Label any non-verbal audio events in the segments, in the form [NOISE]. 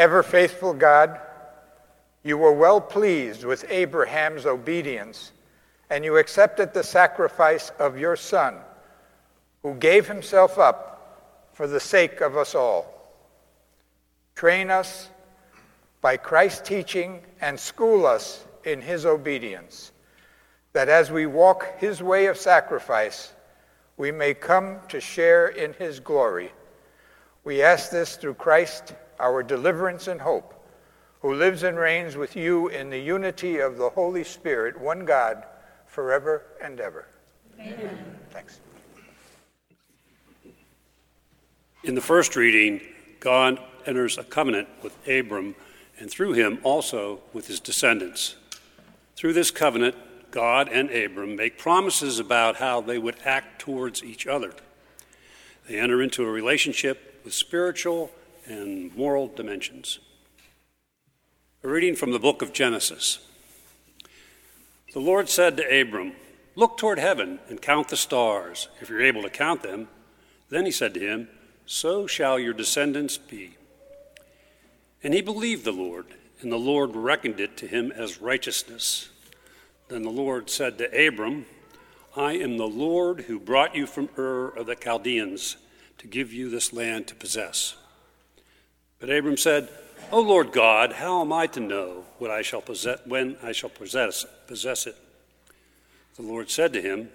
Ever faithful God, you were well pleased with Abraham's obedience, and you accepted the sacrifice of your son, who gave himself up for the sake of us all. Train us by Christ's teaching and school us in his obedience, that as we walk his way of sacrifice, we may come to share in his glory. We ask this through Christ, our deliverance and hope, who lives and reigns with you in the unity of the Holy Spirit, one God, forever and ever. Amen. Thanks. In the first reading, God enters a covenant with Abram and through him also with his descendants. Through this covenant, God and Abram make promises about how they would act towards each other. They enter into a relationship with spiritual and moral dimensions. A reading from the book of Genesis. The Lord said to Abram, Look toward heaven and count the stars, if you're able to count them. Then he said to him, So shall your descendants be. And he believed the Lord, and the Lord reckoned it to him as righteousness. Then the Lord said to Abram, I am the Lord who brought you from Ur of the Chaldeans to give you this land to possess. But Abram said, O Lord God, how am I to know what I shall possess, when I shall possess, possess it? The Lord said to him,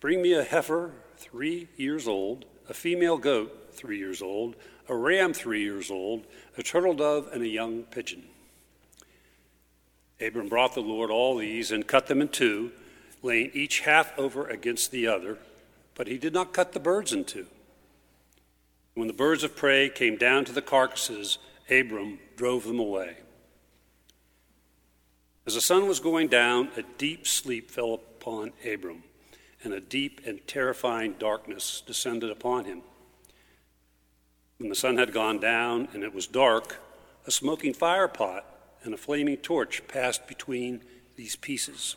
Bring me a heifer three years old, a female goat three years old, a ram three years old, a turtle dove, and a young pigeon. Abram brought the Lord all these and cut them in two, laying each half over against the other, but he did not cut the birds in two. When the birds of prey came down to the carcasses, Abram drove them away. As the sun was going down, a deep sleep fell upon Abram, and a deep and terrifying darkness descended upon him. When the sun had gone down and it was dark, a smoking fire pot and a flaming torch passed between these pieces.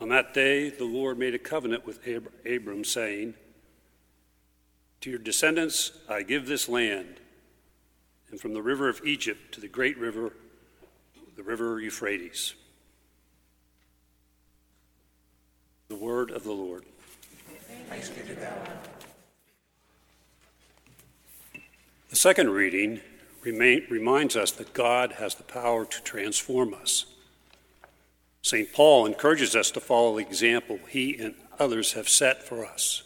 On that day, the Lord made a covenant with Abram, saying, To your descendants I give this land, and from the river of Egypt to the great river, the river Euphrates. The word of the Lord. Thanks be to God. The second reading remain, reminds us that God has the power to transform us. St. Paul encourages us to follow the example he and others have set for us.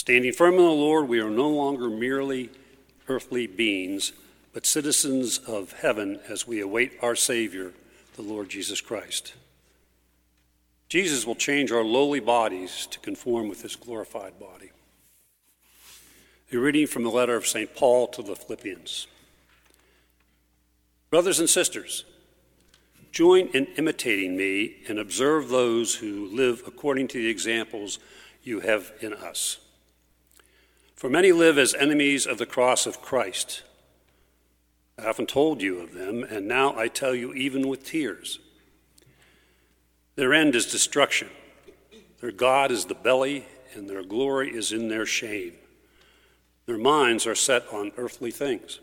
Standing firm in the Lord, we are no longer merely earthly beings, but citizens of heaven as we await our Savior, the Lord Jesus Christ. Jesus will change our lowly bodies to conform with his glorified body. A reading from the letter of St. Paul to the Philippians. Brothers and sisters, join in imitating me and observe those who live according to the examples you have in us. For many live as enemies of the cross of Christ. I often told you of them, and now I tell you even with tears. Their end is destruction. Their God is the belly, and their glory is in their shame. Their minds are set on earthly things.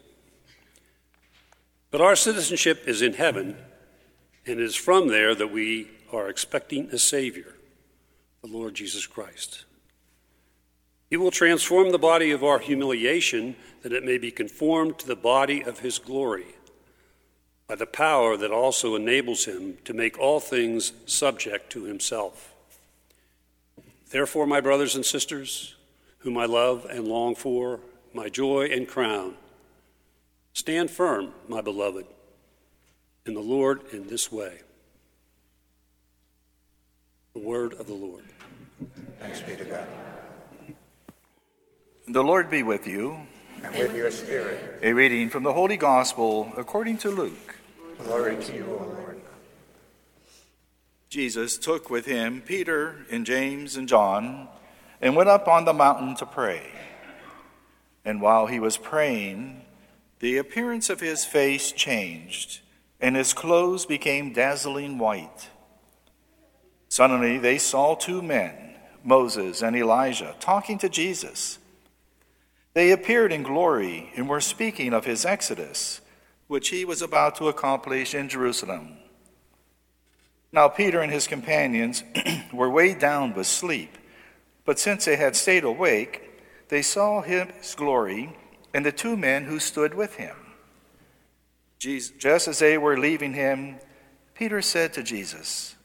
But our citizenship is in heaven, and it is from there that we are expecting a Savior, the Lord Jesus Christ. He will transform the body of our humiliation that it may be conformed to the body of His glory by the power that also enables Him to make all things subject to Himself. Therefore, my brothers and sisters, whom I love and long for, my joy and crown. Stand firm, my beloved, in the Lord in this way. The word of the Lord. Thanks be to God. The Lord be with you. And with your spirit. A reading from the Holy Gospel according to Luke. Glory to you, O Lord. Jesus took with him Peter and James and John and went up on the mountain to pray. And while he was praying, the appearance of his face changed, and his clothes became dazzling white. Suddenly they saw two men, Moses and Elijah, talking to Jesus. They appeared in glory and were speaking of his exodus, which he was about to accomplish in Jerusalem. Now, Peter and his companions [CLEARS THROAT] were weighed down with sleep, but since they had stayed awake, they saw his glory and the two men who stood with him. Just as they were leaving him, Peter said to Jesus,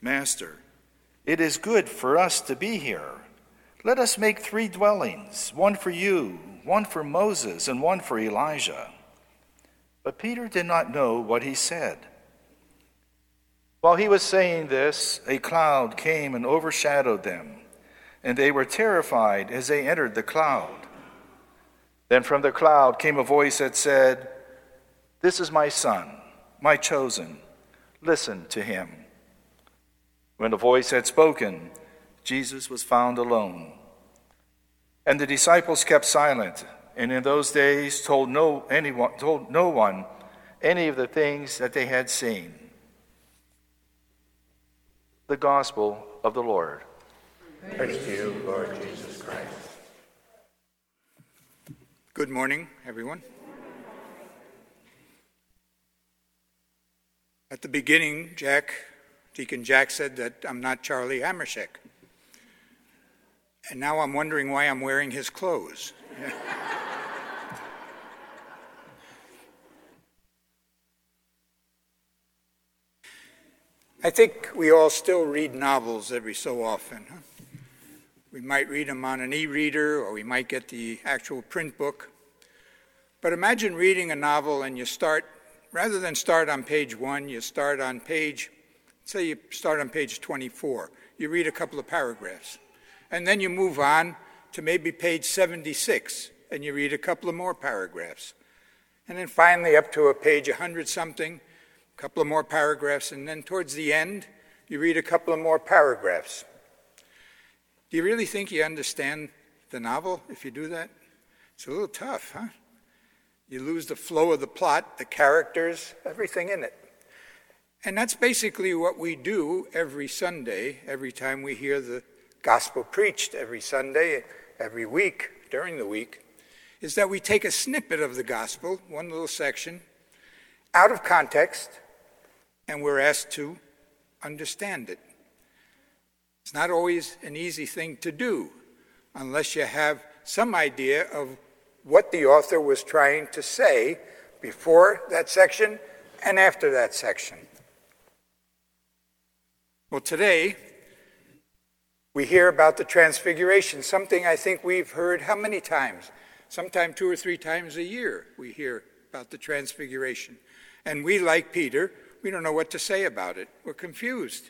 Master, it is good for us to be here. Let us make three dwellings one for you, one for Moses, and one for Elijah. But Peter did not know what he said. While he was saying this, a cloud came and overshadowed them, and they were terrified as they entered the cloud. Then from the cloud came a voice that said, This is my son, my chosen. Listen to him. When the voice had spoken, Jesus was found alone. And the disciples kept silent, and in those days told no, anyone, told no one any of the things that they had seen. The Gospel of the Lord. Praise to you, Lord Jesus Christ. Good morning, everyone. At the beginning, Jack, Deacon Jack said that I'm not Charlie Hamershek. And now I'm wondering why I'm wearing his clothes. [LAUGHS] I think we all still read novels every so often. We might read them on an e reader or we might get the actual print book. But imagine reading a novel and you start, rather than start on page one, you start on page, say you start on page 24. You read a couple of paragraphs. And then you move on to maybe page 76 and you read a couple of more paragraphs. And then finally up to a page 100 something, a couple of more paragraphs, and then towards the end, you read a couple of more paragraphs. Do you really think you understand the novel if you do that? It's a little tough, huh? You lose the flow of the plot, the characters, everything in it. And that's basically what we do every Sunday, every time we hear the gospel preached every Sunday, every week, during the week, is that we take a snippet of the gospel, one little section, out of context, and we're asked to understand it. It's not always an easy thing to do unless you have some idea of what the author was trying to say before that section and after that section. Well, today, we hear about the transfiguration, something I think we've heard how many times? Sometime two or three times a year we hear about the transfiguration. And we, like Peter, we don't know what to say about it. We're confused.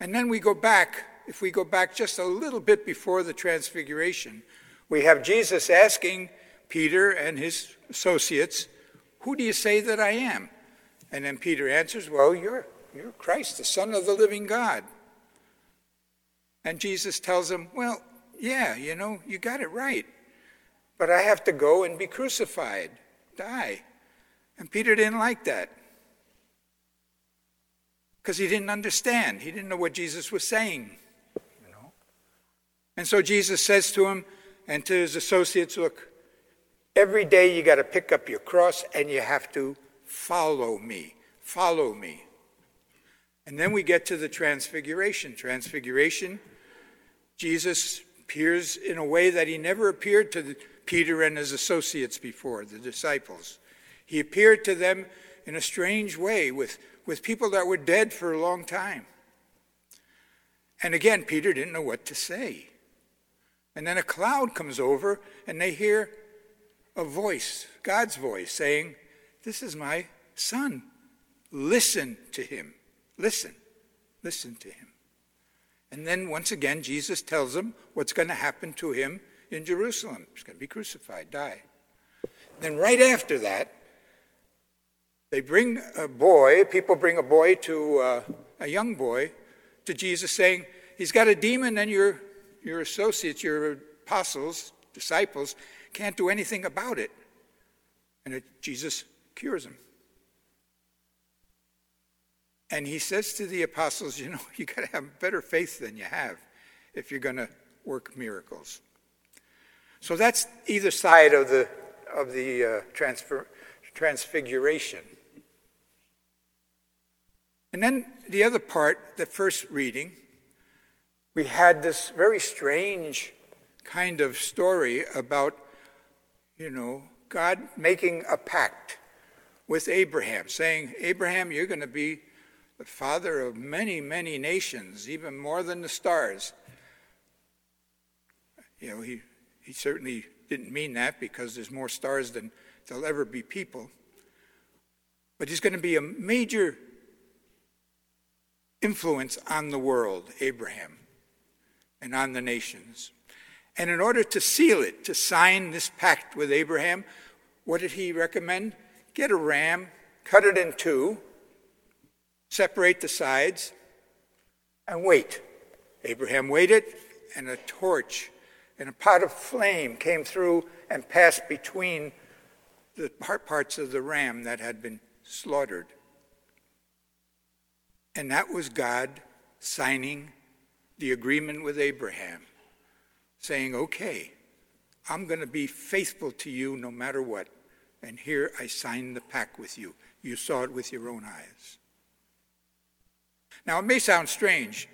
And then we go back, if we go back just a little bit before the transfiguration, we have Jesus asking Peter and his associates, Who do you say that I am? And then Peter answers, Well, you're, you're Christ, the Son of the living God. And Jesus tells him, Well, yeah, you know, you got it right. But I have to go and be crucified, die. And Peter didn't like that. Because he didn't understand. He didn't know what Jesus was saying. You know? And so Jesus says to him and to his associates, Look, every day you got to pick up your cross and you have to follow me. Follow me. And then we get to the transfiguration. Transfiguration Jesus appears in a way that he never appeared to Peter and his associates before, the disciples. He appeared to them in a strange way with, with people that were dead for a long time. And again, Peter didn't know what to say. And then a cloud comes over, and they hear a voice, God's voice, saying, This is my son. Listen to him. Listen. Listen to him. And then once again, Jesus tells them what's going to happen to him in Jerusalem. He's going to be crucified, die. Then, right after that, they bring a boy, people bring a boy to uh, a young boy to Jesus saying, He's got a demon, and your, your associates, your apostles, disciples, can't do anything about it. And it, Jesus cures him. And he says to the apostles, you know, [LAUGHS] you got to have better faith than you have if you're going to work miracles. So that's either side of the, of the uh, transfer, transfiguration. And then the other part, the first reading, we had this very strange kind of story about, you know, God making a pact with Abraham, saying, Abraham, you're going to be the father of many, many nations, even more than the stars. You know, he, he certainly didn't mean that because there's more stars than there'll ever be people. But he's going to be a major influence on the world, Abraham, and on the nations. And in order to seal it, to sign this pact with Abraham, what did he recommend? Get a ram, cut it in two, separate the sides, and wait. Abraham waited, and a torch and a pot of flame came through and passed between the parts of the ram that had been slaughtered. And that was God signing the agreement with Abraham, saying, Okay, I'm going to be faithful to you no matter what. And here I sign the pact with you. You saw it with your own eyes. Now, it may sound strange,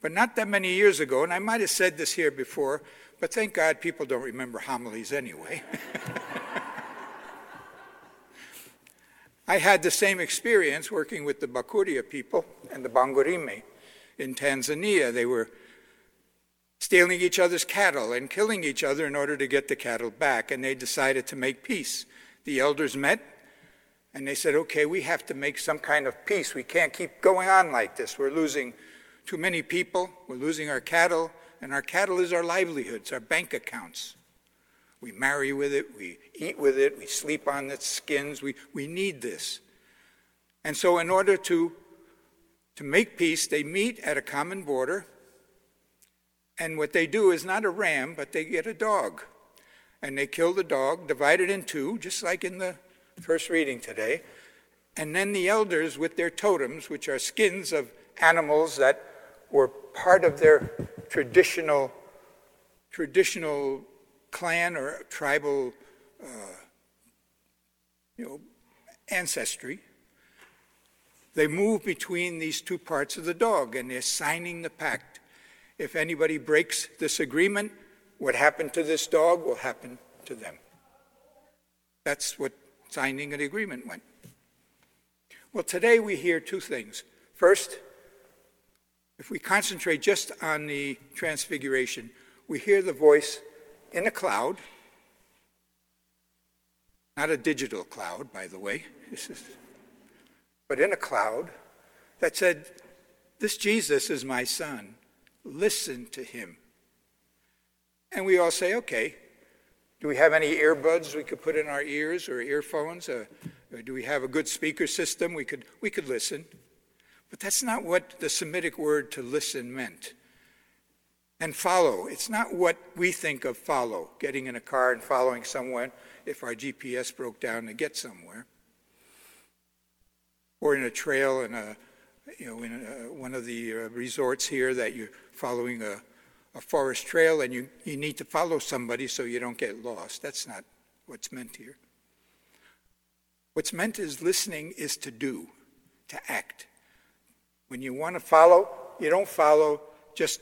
but not that many years ago, and I might have said this here before, but thank God people don't remember homilies anyway. [LAUGHS] I had the same experience working with the Bakuria people and the Bangurime in Tanzania. They were stealing each other's cattle and killing each other in order to get the cattle back, and they decided to make peace. The elders met and they said, okay, we have to make some kind of peace. We can't keep going on like this. We're losing too many people, we're losing our cattle, and our cattle is our livelihoods, our bank accounts. We marry with it, we eat with it, we sleep on its skins. We, we need this. And so, in order to, to make peace, they meet at a common border. And what they do is not a ram, but they get a dog. And they kill the dog, divide it in two, just like in the first reading today. And then the elders, with their totems, which are skins of animals that were part of their traditional, traditional clan or tribal uh, you know, ancestry. They move between these two parts of the dog and they're signing the pact. If anybody breaks this agreement, what happened to this dog will happen to them. That's what signing an agreement went. Well, today we hear two things. First, if we concentrate just on the transfiguration, we hear the voice in a cloud, not a digital cloud, by the way, but in a cloud that said, This Jesus is my son. Listen to him. And we all say, Okay, do we have any earbuds we could put in our ears or earphones? Uh, or do we have a good speaker system? We could, we could listen. But that's not what the Semitic word to listen meant. And follow. It's not what we think of follow, getting in a car and following someone if our GPS broke down to get somewhere. Or in a trail in a, you know, in a, one of the uh, resorts here that you're following a, a forest trail and you, you need to follow somebody so you don't get lost. That's not what's meant here. What's meant is listening is to do, to act. When you want to follow, you don't follow just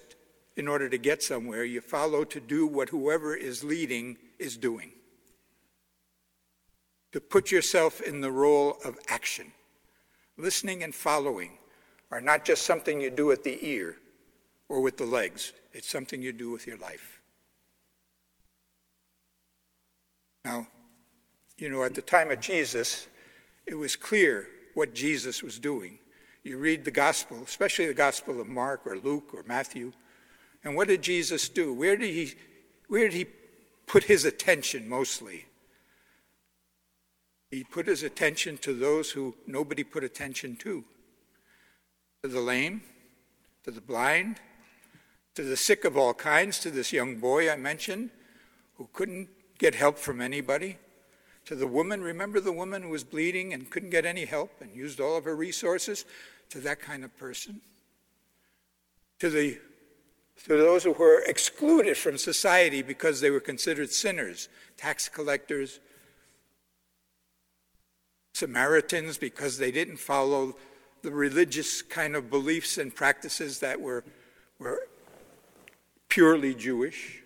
in order to get somewhere, you follow to do what whoever is leading is doing. To put yourself in the role of action. Listening and following are not just something you do with the ear or with the legs, it's something you do with your life. Now, you know, at the time of Jesus, it was clear what Jesus was doing. You read the gospel, especially the gospel of Mark or Luke or Matthew, and what did Jesus do? Where did he, where did he put his attention mostly? He put his attention to those who nobody put attention to to the lame, to the blind, to the sick of all kinds, to this young boy I mentioned who couldn't get help from anybody, to the woman, remember the woman who was bleeding and couldn't get any help and used all of her resources, to that kind of person, to the to those who were excluded from society because they were considered sinners, tax collectors, Samaritans because they didn't follow the religious kind of beliefs and practices that were, were purely Jewish.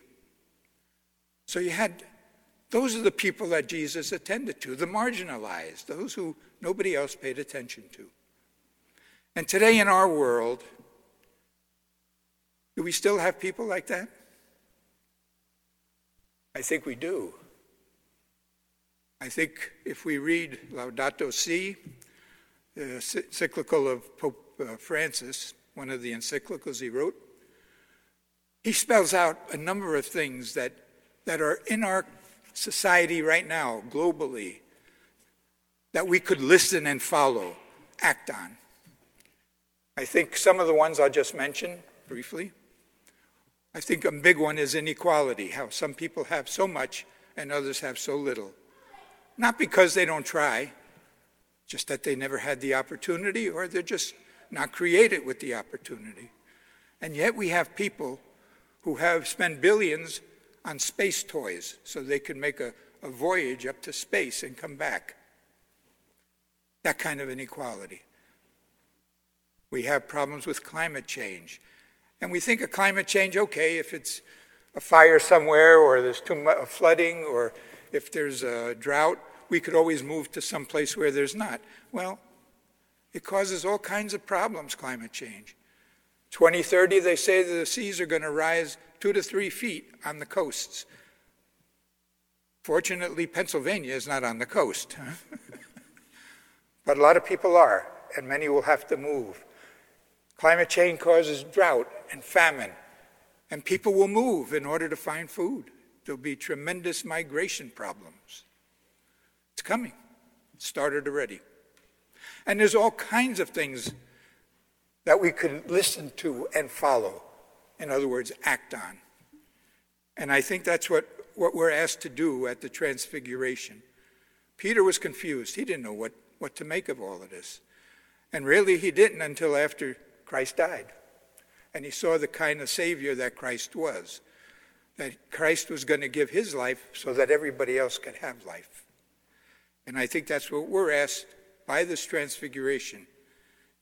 So you had, those are the people that Jesus attended to, the marginalized, those who nobody else paid attention to. And today in our world, do we still have people like that? I think we do. I think if we read Laudato Si, the encyclical of Pope uh, Francis, one of the encyclicals he wrote, he spells out a number of things that, that are in our society right now, globally, that we could listen and follow, act on. I think some of the ones I'll just mention briefly. I think a big one is inequality, how some people have so much and others have so little. Not because they don't try, just that they never had the opportunity or they're just not created with the opportunity. And yet we have people who have spent billions on space toys so they can make a, a voyage up to space and come back. That kind of inequality. We have problems with climate change. And we think of climate change, okay, if it's a fire somewhere or there's too much flooding or if there's a drought, we could always move to some place where there's not. Well, it causes all kinds of problems, climate change. 2030, they say that the seas are going to rise two to three feet on the coasts. Fortunately, Pennsylvania is not on the coast. [LAUGHS] but a lot of people are, and many will have to move. Climate change causes drought and famine, and people will move in order to find food. There'll be tremendous migration problems. It's coming. It started already. And there's all kinds of things that we could listen to and follow. In other words, act on. And I think that's what, what we're asked to do at the Transfiguration. Peter was confused. He didn't know what, what to make of all of this. And really, he didn't until after Christ died. And he saw the kind of Savior that Christ was, that Christ was going to give his life so that everybody else could have life. And I think that's what we're asked by this transfiguration.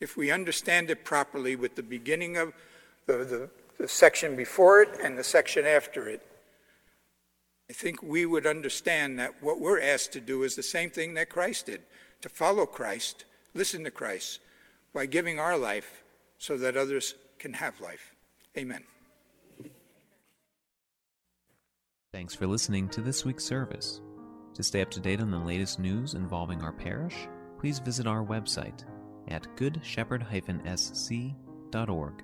If we understand it properly with the beginning of the, the, the section before it and the section after it, I think we would understand that what we're asked to do is the same thing that Christ did to follow Christ, listen to Christ, by giving our life so that others can have life. Amen. Thanks for listening to this week's service. To stay up to date on the latest news involving our parish, please visit our website at goodshepherd-sc.org.